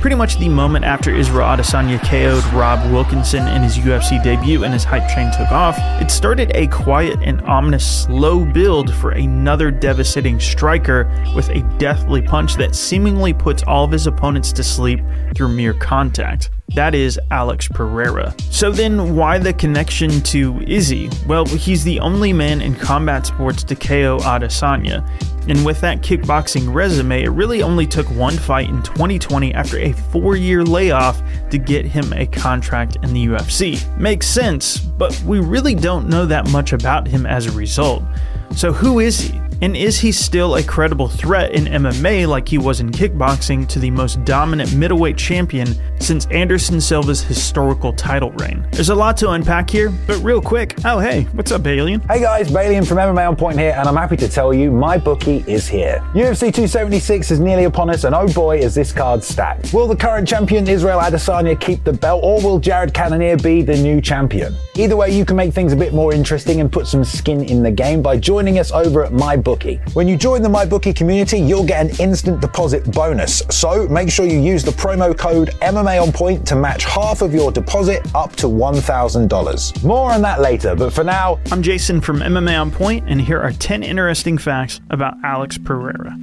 Pretty much the moment after Israel Adesanya KO'd Rob Wilkinson in his UFC debut and his hype train took off, it started a quiet and ominous slow build for another devastating striker with a deathly punch that seemingly puts all of his opponents to sleep through mere contact. That is Alex Pereira. So then, why the connection to Izzy? Well, he's the only man in combat sports to KO Adesanya. And with that kickboxing resume, it really only took one fight in 2020 after a four year layoff to get him a contract in the UFC. Makes sense, but we really don't know that much about him as a result. So, who is he? And is he still a credible threat in MMA like he was in kickboxing to the most dominant middleweight champion since Anderson Silva's historical title reign? There's a lot to unpack here, but real quick, oh hey, what's up, Balian? Hey guys, Balian from MMA On Point here, and I'm happy to tell you MyBookie is here. UFC 276 is nearly upon us, and oh boy, is this card stacked. Will the current champion Israel Adesanya keep the belt, or will Jared Cannonier be the new champion? Either way, you can make things a bit more interesting and put some skin in the game by joining us over at my MyBookie. When you join the MyBookie community, you'll get an instant deposit bonus. So make sure you use the promo code MMA on point to match half of your deposit up to $1,000. More on that later, but for now, I'm Jason from MMA on Point, and here are 10 interesting facts about Alex Pereira.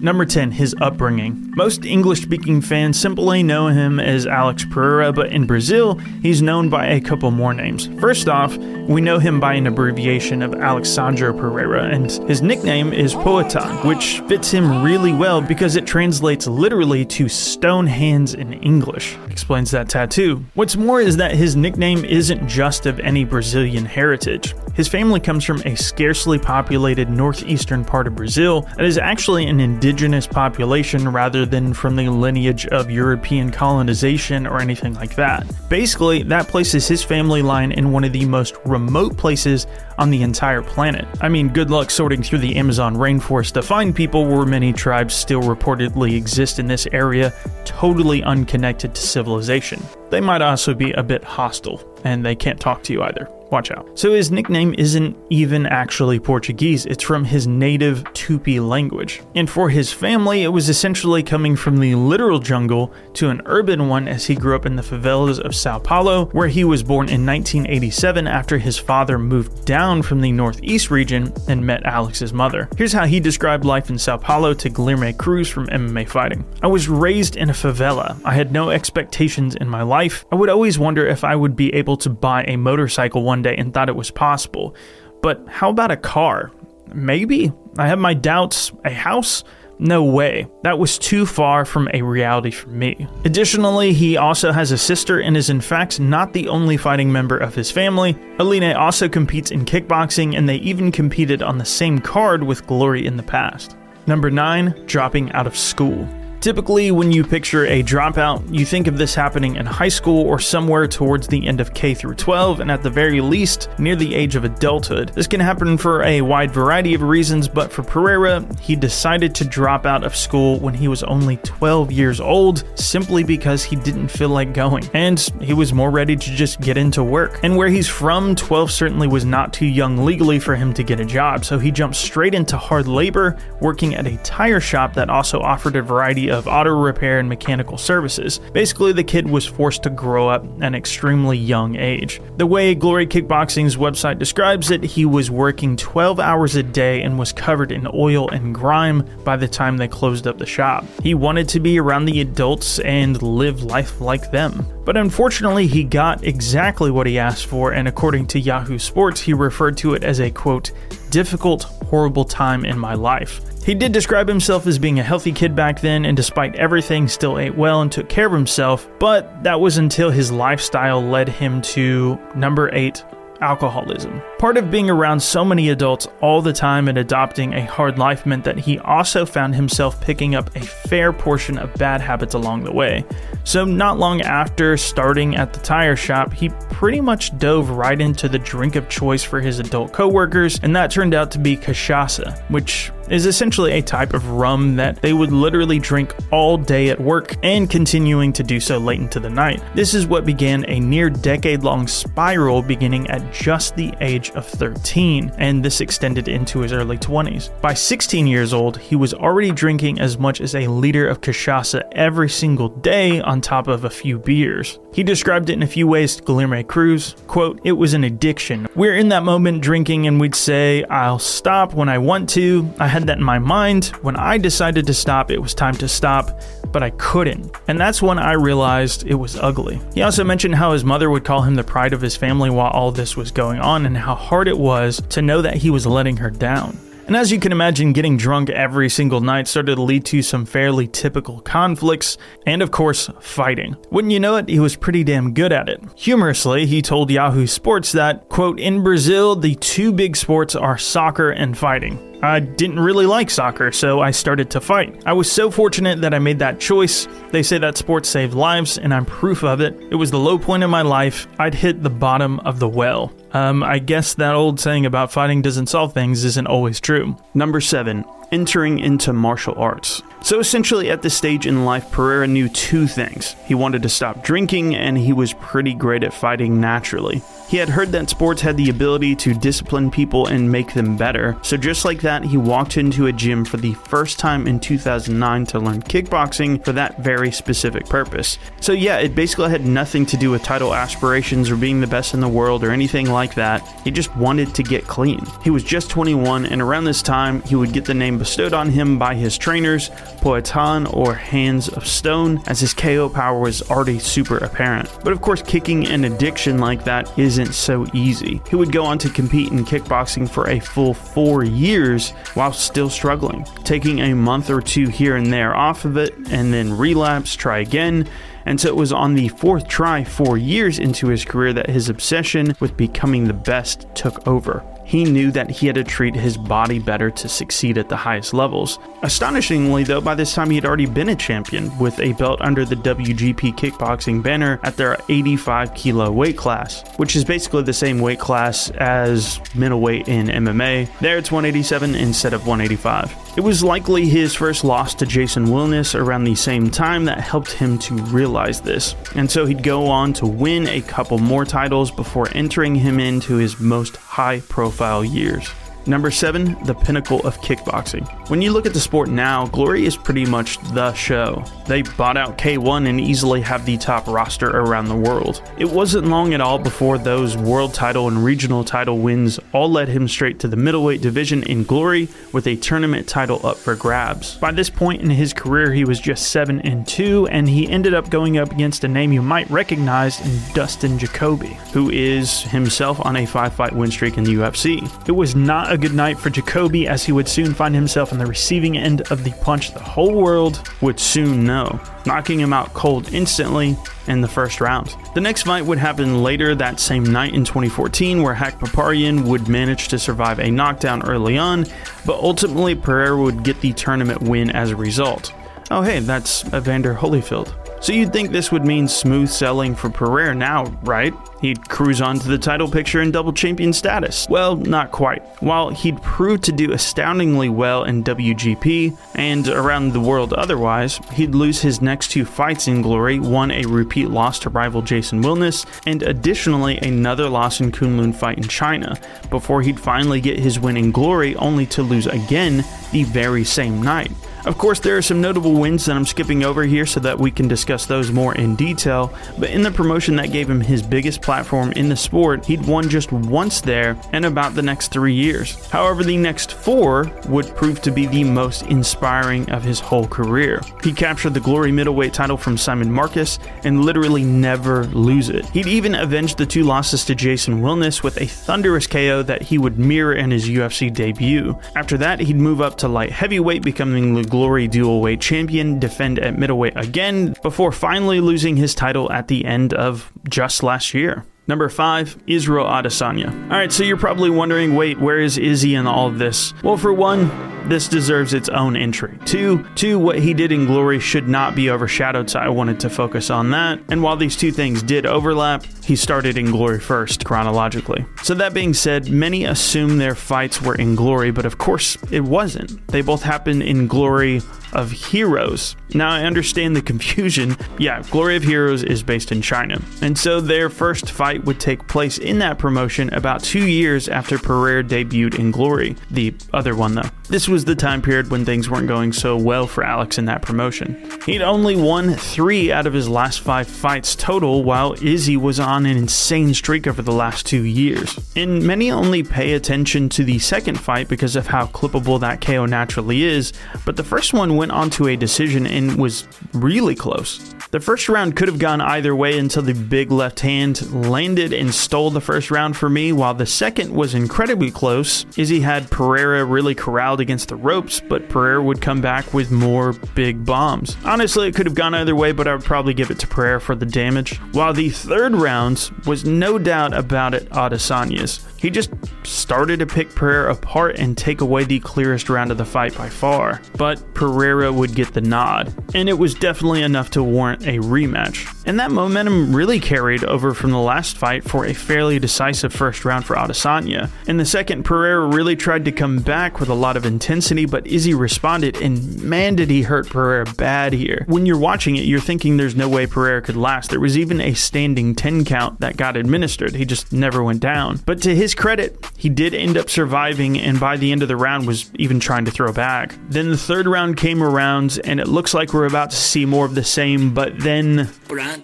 Number 10, his upbringing. Most English speaking fans simply know him as Alex Pereira, but in Brazil, he's known by a couple more names. First off, we know him by an abbreviation of Alexandre Pereira, and his nickname is Poatan, which fits him really well because it translates literally to stone hands in English. Explains that tattoo. What's more is that his nickname isn't just of any Brazilian heritage. His family comes from a scarcely populated northeastern part of Brazil that is actually an indigenous population rather than from the lineage of European colonization or anything like that. Basically, that places his family line in one of the most remote places on the entire planet. I mean, good luck sorting through the Amazon rainforest to find people where many tribes still reportedly exist in this area, totally unconnected to civilization. They might also be a bit hostile, and they can't talk to you either. Watch out. So his nickname isn't even actually Portuguese, it's from his native Tupi language. And for his family, it was essentially coming from the literal jungle to an urban one as he grew up in the favelas of Sao Paulo, where he was born in 1987 after his father moved down from the northeast region and met Alex's mother. Here's how he described life in Sao Paulo to Guilherme Cruz from MMA Fighting. I was raised in a favela. I had no expectations in my life. I would always wonder if I would be able to buy a motorcycle one one day and thought it was possible. But how about a car? Maybe. I have my doubts. A house? No way. That was too far from a reality for me. Additionally, he also has a sister and is in fact not the only fighting member of his family. Aline also competes in kickboxing and they even competed on the same card with Glory in the past. Number 9, dropping out of school. Typically, when you picture a dropout, you think of this happening in high school or somewhere towards the end of K through 12, and at the very least, near the age of adulthood. This can happen for a wide variety of reasons, but for Pereira, he decided to drop out of school when he was only 12 years old, simply because he didn't feel like going, and he was more ready to just get into work. And where he's from, 12 certainly was not too young legally for him to get a job, so he jumped straight into hard labor, working at a tire shop that also offered a variety of of auto repair and mechanical services. Basically, the kid was forced to grow up at an extremely young age. The way Glory Kickboxing's website describes it, he was working 12 hours a day and was covered in oil and grime by the time they closed up the shop. He wanted to be around the adults and live life like them. But unfortunately, he got exactly what he asked for, and according to Yahoo Sports, he referred to it as a quote, difficult, horrible time in my life. He did describe himself as being a healthy kid back then, and despite everything, still ate well and took care of himself, but that was until his lifestyle led him to number 8 alcoholism. Part of being around so many adults all the time and adopting a hard life meant that he also found himself picking up a fair portion of bad habits along the way. So, not long after starting at the tire shop, he pretty much dove right into the drink of choice for his adult coworkers, and that turned out to be cachaça, which is essentially a type of rum that they would literally drink all day at work and continuing to do so late into the night. This is what began a near decade long spiral beginning at just the age of 13, and this extended into his early 20s. By 16 years old, he was already drinking as much as a liter of cachaça every single day on top of a few beers. He described it in a few ways to Guilherme Cruz. Quote, it was an addiction. We're in that moment drinking and we'd say, I'll stop when I want to. I had that in my mind. When I decided to stop, it was time to stop, but I couldn't. And that's when I realized it was ugly. He also mentioned how his mother would call him the pride of his family while all this was going on and how hard it was to know that he was letting her down. And as you can imagine, getting drunk every single night started to lead to some fairly typical conflicts, and of course, fighting. Wouldn't you know it, he was pretty damn good at it. Humorously, he told Yahoo Sports that, quote, in Brazil, the two big sports are soccer and fighting. I didn't really like soccer, so I started to fight. I was so fortunate that I made that choice. They say that sports save lives, and I'm proof of it. It was the low point in my life. I'd hit the bottom of the well. Um, I guess that old saying about fighting doesn't solve things isn't always true. Number 7 entering into martial arts. So essentially, at this stage in life, Pereira knew two things. He wanted to stop drinking, and he was pretty great at fighting naturally. He had heard that sports had the ability to discipline people and make them better, so just like that, he walked into a gym for the first time in 2009 to learn kickboxing for that very specific purpose. So, yeah, it basically had nothing to do with title aspirations or being the best in the world or anything like that. He just wanted to get clean. He was just 21, and around this time, he would get the name bestowed on him by his trainers, Poatan or Hands of Stone, as his KO power was already super apparent. But of course, kicking an addiction like that isn't so easy. He would go on to compete in kickboxing for a full four years while still struggling, taking a month or two here and there off of it, and then relapse, try again and so it was on the fourth try, four years into his career, that his obsession with becoming the best took over he knew that he had to treat his body better to succeed at the highest levels. Astonishingly, though, by this time he had already been a champion with a belt under the WGP kickboxing banner at their 85 kilo weight class, which is basically the same weight class as middleweight in MMA. There it's 187 instead of 185. It was likely his first loss to Jason Wilnis around the same time that helped him to realize this, and so he'd go on to win a couple more titles before entering him into his most high profile years. Number seven, the pinnacle of kickboxing. When you look at the sport now, Glory is pretty much the show. They bought out K1 and easily have the top roster around the world. It wasn't long at all before those world title and regional title wins all led him straight to the middleweight division in Glory with a tournament title up for grabs. By this point in his career, he was just 7 and 2, and he ended up going up against a name you might recognize in Dustin Jacoby, who is himself on a five fight win streak in the UFC. It was not a good night for Jacoby as he would soon find himself on the receiving end of the punch the whole world would soon know, knocking him out cold instantly in the first round. The next fight would happen later that same night in 2014, where Haqparast would manage to survive a knockdown early on, but ultimately Pereira would get the tournament win as a result. Oh, hey, that's Evander Holyfield. So you'd think this would mean smooth selling for Pereira now, right? He'd cruise on to the title picture and double champion status. Well, not quite. While he'd proved to do astoundingly well in WGP and around the world otherwise, he'd lose his next two fights in Glory, one a repeat loss to rival Jason Wilnis, and additionally another loss in Kunlun fight in China, before he'd finally get his win in Glory only to lose again the very same night. Of course, there are some notable wins that I'm skipping over here so that we can discuss those more in detail, but in the promotion that gave him his biggest platform in the sport, he'd won just once there in about the next three years. However, the next four would prove to be the most inspiring of his whole career. He captured the Glory middleweight title from Simon Marcus and literally never lose it. He'd even avenged the two losses to Jason Wilnis with a thunderous KO that he would mirror in his UFC debut. After that, he'd move up to light heavyweight, becoming the Glory dual weight champion, defend at middleweight again, before finally losing his title at the end of just last year. Number five, Israel Adesanya. All right, so you're probably wondering, wait, where is Izzy in all of this? Well, for one, this deserves its own entry. Two, two, what he did in Glory should not be overshadowed, so I wanted to focus on that. And while these two things did overlap, he started in Glory first, chronologically. So that being said, many assume their fights were in Glory, but of course it wasn't. They both happened in Glory of Heroes. Now, I understand the confusion. Yeah, Glory of Heroes is based in China. And so their first fight would take place in that promotion about two years after Pereira debuted in Glory, the other one though. This was the time period when things weren't going so well for Alex in that promotion. He'd only won three out of his last five fights total, while Izzy was on an insane streak over the last two years. And many only pay attention to the second fight because of how clippable that KO naturally is, but the first one went on to a decision and was really close. The first round could have gone either way until the big left hand landed and stole the first round for me, while the second was incredibly close. Izzy had Pereira really corralled against the ropes, but Pereira would come back with more big bombs. Honestly, it could have gone either way, but I would probably give it to Pereira for the damage. While the third round was no doubt about it Adesanya's. He just started to pick Pereira apart and take away the clearest round of the fight by far. But Pereira would get the nod, and it was definitely enough to warrant a rematch. And that momentum really carried over from the last fight for a fairly decisive first round for Adesanya. In the second, Pereira really tried to come back with a lot of intensity, but Izzy responded, and man, did he hurt Pereira bad here. When you're watching it, you're thinking there's no way Pereira could last. There was even a standing 10 count that got administered. He just never went down. But to his credit, he did end up surviving and by the end of the round was even trying to throw back. Then the third round came around and it looks like we're about to see more of the same, but then. Brad.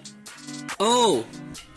Oh!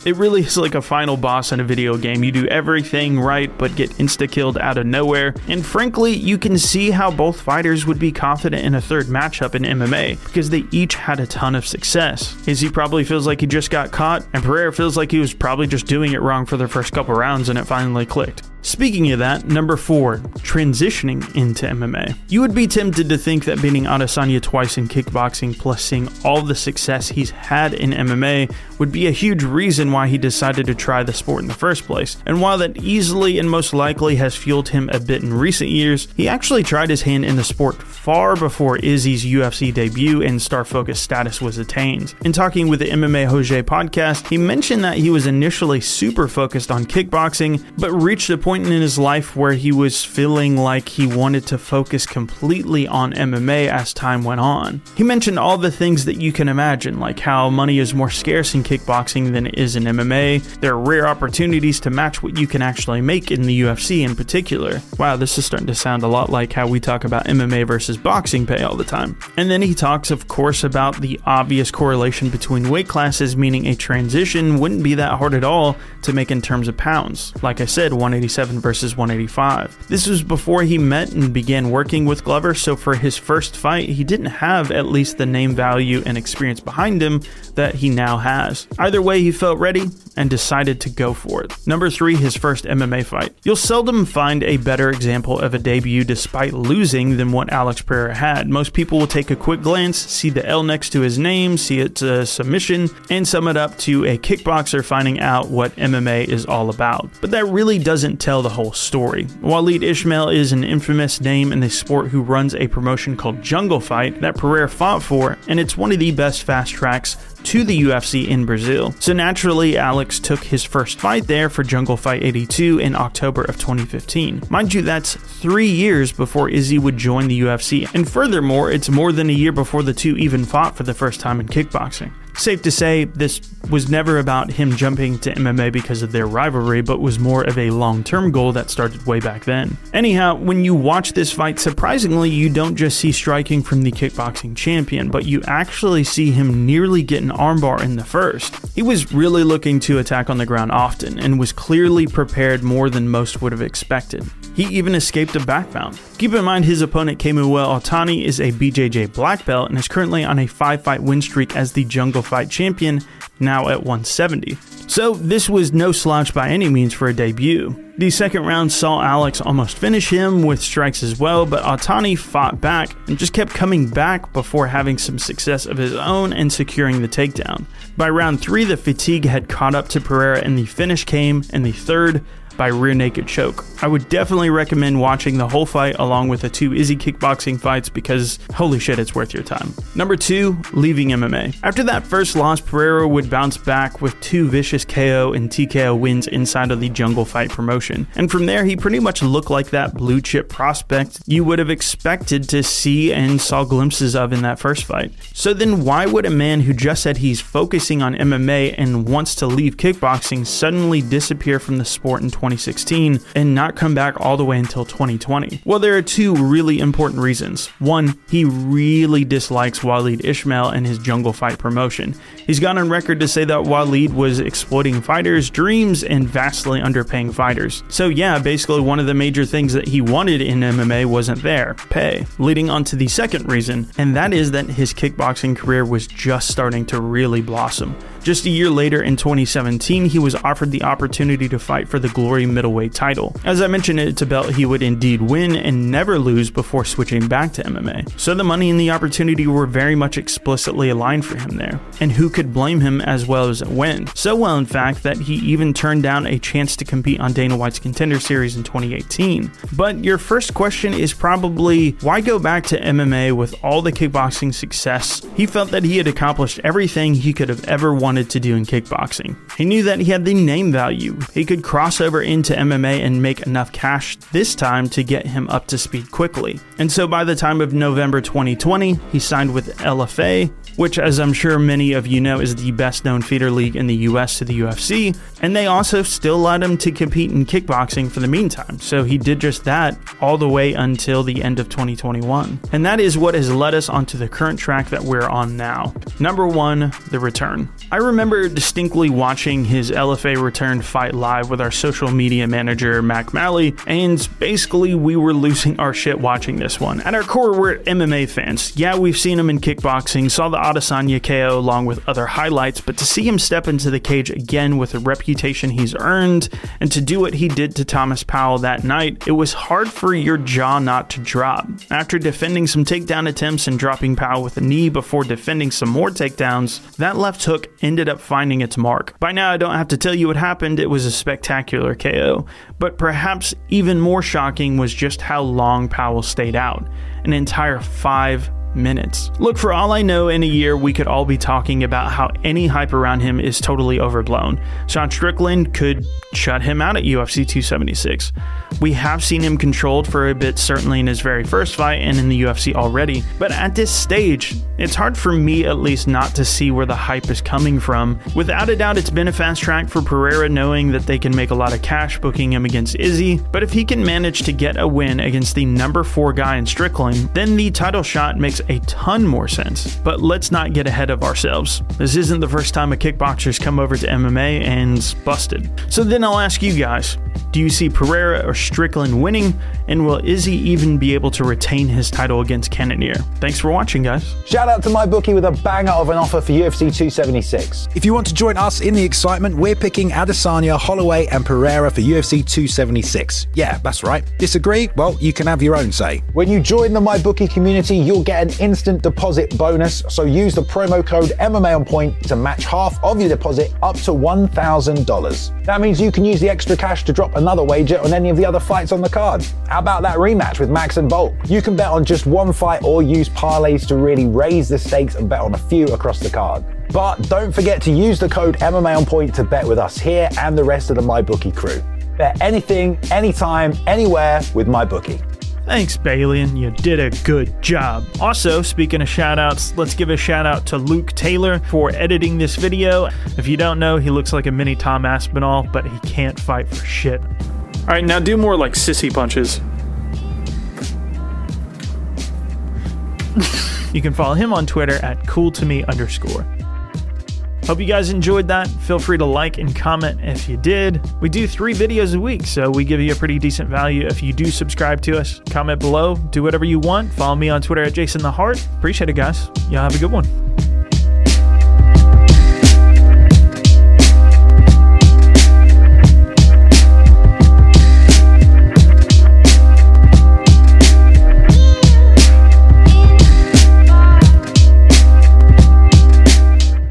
It really is like a final boss in a video game. You do everything right, but get insta killed out of nowhere. And frankly, you can see how both fighters would be confident in a third matchup in MMA because they each had a ton of success. Izzy probably feels like he just got caught, and Pereira feels like he was probably just doing it wrong for the first couple rounds and it finally clicked. Speaking of that, number four, transitioning into MMA. You would be tempted to think that beating Adesanya twice in kickboxing plus seeing all the success he's had in MMA would be a huge reason why he decided to try the sport in the first place. And while that easily and most likely has fueled him a bit in recent years, he actually tried his hand in the sport far before Izzy's UFC debut and star focus status was attained. In talking with the MMA Jose podcast, he mentioned that he was initially super focused on kickboxing, but reached a point in his life where he was feeling like he wanted to focus completely on MMA as time went on. He mentioned all the things that you can imagine, like how money is more scarce in kickboxing than it is in MMA. There are rare opportunities to match what you can actually make in the UFC in particular. Wow, this is starting to sound a lot like how we talk about MMA versus boxing pay all the time. And then he talks, of course, about the obvious correlation between weight classes, meaning a transition wouldn't be that hard at all to make in terms of pounds. Like I said, 187 versus 185. This was before he met and began working with Glover, so for his first fight, he didn't have at least the name value and experience behind him that he now has. Either way, he felt ready and decided to go for it. Number three, his first MMA fight. You'll seldom find a better example of a debut despite losing than what Alex Pereira had. Most people will take a quick glance, see the L next to his name, see it's a uh, submission, and sum it up to a kickboxer finding out what MMA is all about. But that really doesn't tell the whole story. Wallid Ismail is an infamous name in the sport who runs a promotion called Jungle Fight that Pereira fought for, and it's one of the best fast tracks to the UFC in Brazil. So naturally, Alex took his first fight there for Jungle Fight 82 in October of 2015. Mind you, that's three years before Izzy would join the UFC, and furthermore, it's more than a year before the two even fought for the first time in kickboxing. Safe to say, this was never about him jumping to MMA because of their rivalry, but was more of a long term goal that started way back then. Anyhow, when you watch this fight, surprisingly, you don't just see striking from the kickboxing champion, but you actually see him nearly get an armbar in the first. He was really looking to attack on the ground often and was clearly prepared more than most would have expected. He even escaped a backbound. Keep in mind his opponent Quemuel Ottoni is a BJJ black belt and is currently on a 5 fight win streak as the Jungle Fight champion, now at 170. So this was no slouch by any means for a debut. The second round saw Alex almost finish him with strikes as well, but Otani fought back and just kept coming back before having some success of his own and securing the takedown. By round 3, the fatigue had caught up to Pereira and the finish came in the third by rear naked choke. I would definitely recommend watching the whole fight along with the two Izzy kickboxing fights because holy shit, it's worth your time. Number two, leaving MMA. After that first loss, Pereira would bounce back with two vicious KO and TKO wins inside of the Jungle Fight promotion. And from there, he pretty much looked like that blue chip prospect you would have expected to see and saw glimpses of in that first fight. So then, why would a man who just said he's focusing on MMA and wants to leave kickboxing suddenly disappear from the sport in 2016 and not come back all the way until 2020? Well, there are two really important reasons. One, he really dislikes Wallid Ismail and his Jungle Fight promotion. He's gone on record to say that Waleed was exploiting fighters' dreams and vastly underpaying fighters. So, yeah, basically, one of the major things that he wanted in MMA wasn't there pay. Leading on to the second reason, and that is that his kickboxing career was just starting to really blossom. Just a year later, in 2017, he was offered the opportunity to fight for the Glory middleweight title. As I mentioned, it's a belt he would indeed win and never lose before switching back to MMA. So the money and the opportunity were very much explicitly aligned for him there. And who could blame him as well as went? So well, in fact, that he even turned down a chance to compete on Dana White's Contender Series in 2018. But your first question is probably why go back to MMA with all the kickboxing success? He felt that he had accomplished everything he could have ever wanted wanted to do in kickboxing. He knew that he had the name value. He could cross over into MMA and make enough cash this time to get him up to speed quickly. And so by the time of November 2020, he signed with LFA, which, as I'm sure many of you know, is the best known feeder league in the US to the UFC, and they also still allowed him to compete in kickboxing for the meantime. So he did just that all the way until the end of 2021. And that is what has led us onto the current track that we're on now. Number one, the return. I remember distinctly watching his LFA return fight live with our social media manager, Mac Malley, and basically we were losing our shit watching this one. At our core, we're MMA fans. Yeah, we've seen him in kickboxing, saw the Adesanya KO along with other highlights, but to see him step into the cage again with a reputation he's earned, and to do what he did to Thomas Powell that night, it was hard for your jaw not to drop. After defending some takedown attempts and dropping Powell with a knee before defending some more takedowns, that left hook ended up finding its mark. By now, I don't have to tell you what happened, it was a spectacular KO. But perhaps even more shocking was just how long Powell stayed out an entire five minutes. Look, for all I know, in a year, we could all be talking about how any hype around him is totally overblown. Sean Strickland could shut him out at UFC 276. We have seen him controlled for a bit, certainly in his very first fight and in the UFC already, but at this stage, it's hard for me at least not to see where the hype is coming from. Without a doubt, it's been a fast track for Pereira knowing that they can make a lot of cash booking him against Izzy, but if he can manage to get a win against the number four guy in Strickland, then the title shot makes a ton more sense. But let's not get ahead of ourselves. This isn't the first time a kickboxer's come over to MMA and busted. So then I'll ask you guys do you see Pereira or Strickland winning? And will Izzy even be able to retain his title against Cannonier? Thanks for watching, guys. Shout out to MyBookie with a banger of an offer for UFC 276. If you want to join us in the excitement, we're picking Adesanya, Holloway, and Pereira for UFC 276. Yeah, that's right. Disagree? Well, you can have your own say. When you join the MyBookie community, you'll get an instant deposit bonus. So use the promo code MMA on point to match half of your deposit up to $1,000. That means you can use the extra cash to drop another wager on any of the other fights on the card. How about that rematch with Max and Bolt? You can bet on just one fight or use parlays to really raise the stakes and bet on a few across the card. But don't forget to use the code MMA on point to bet with us here and the rest of the MyBookie crew. Bet anything, anytime, anywhere with MyBookie. Thanks, Balian. You did a good job. Also, speaking of shout outs, let's give a shout out to Luke Taylor for editing this video. If you don't know, he looks like a mini Tom Aspinall, but he can't fight for shit. All right, now do more like sissy punches. you can follow him on Twitter at cool to me underscore. Hope you guys enjoyed that. Feel free to like and comment if you did. We do three videos a week, so we give you a pretty decent value if you do subscribe to us. Comment below, do whatever you want. Follow me on Twitter at Jason the Heart. Appreciate it, guys. Y'all have a good one.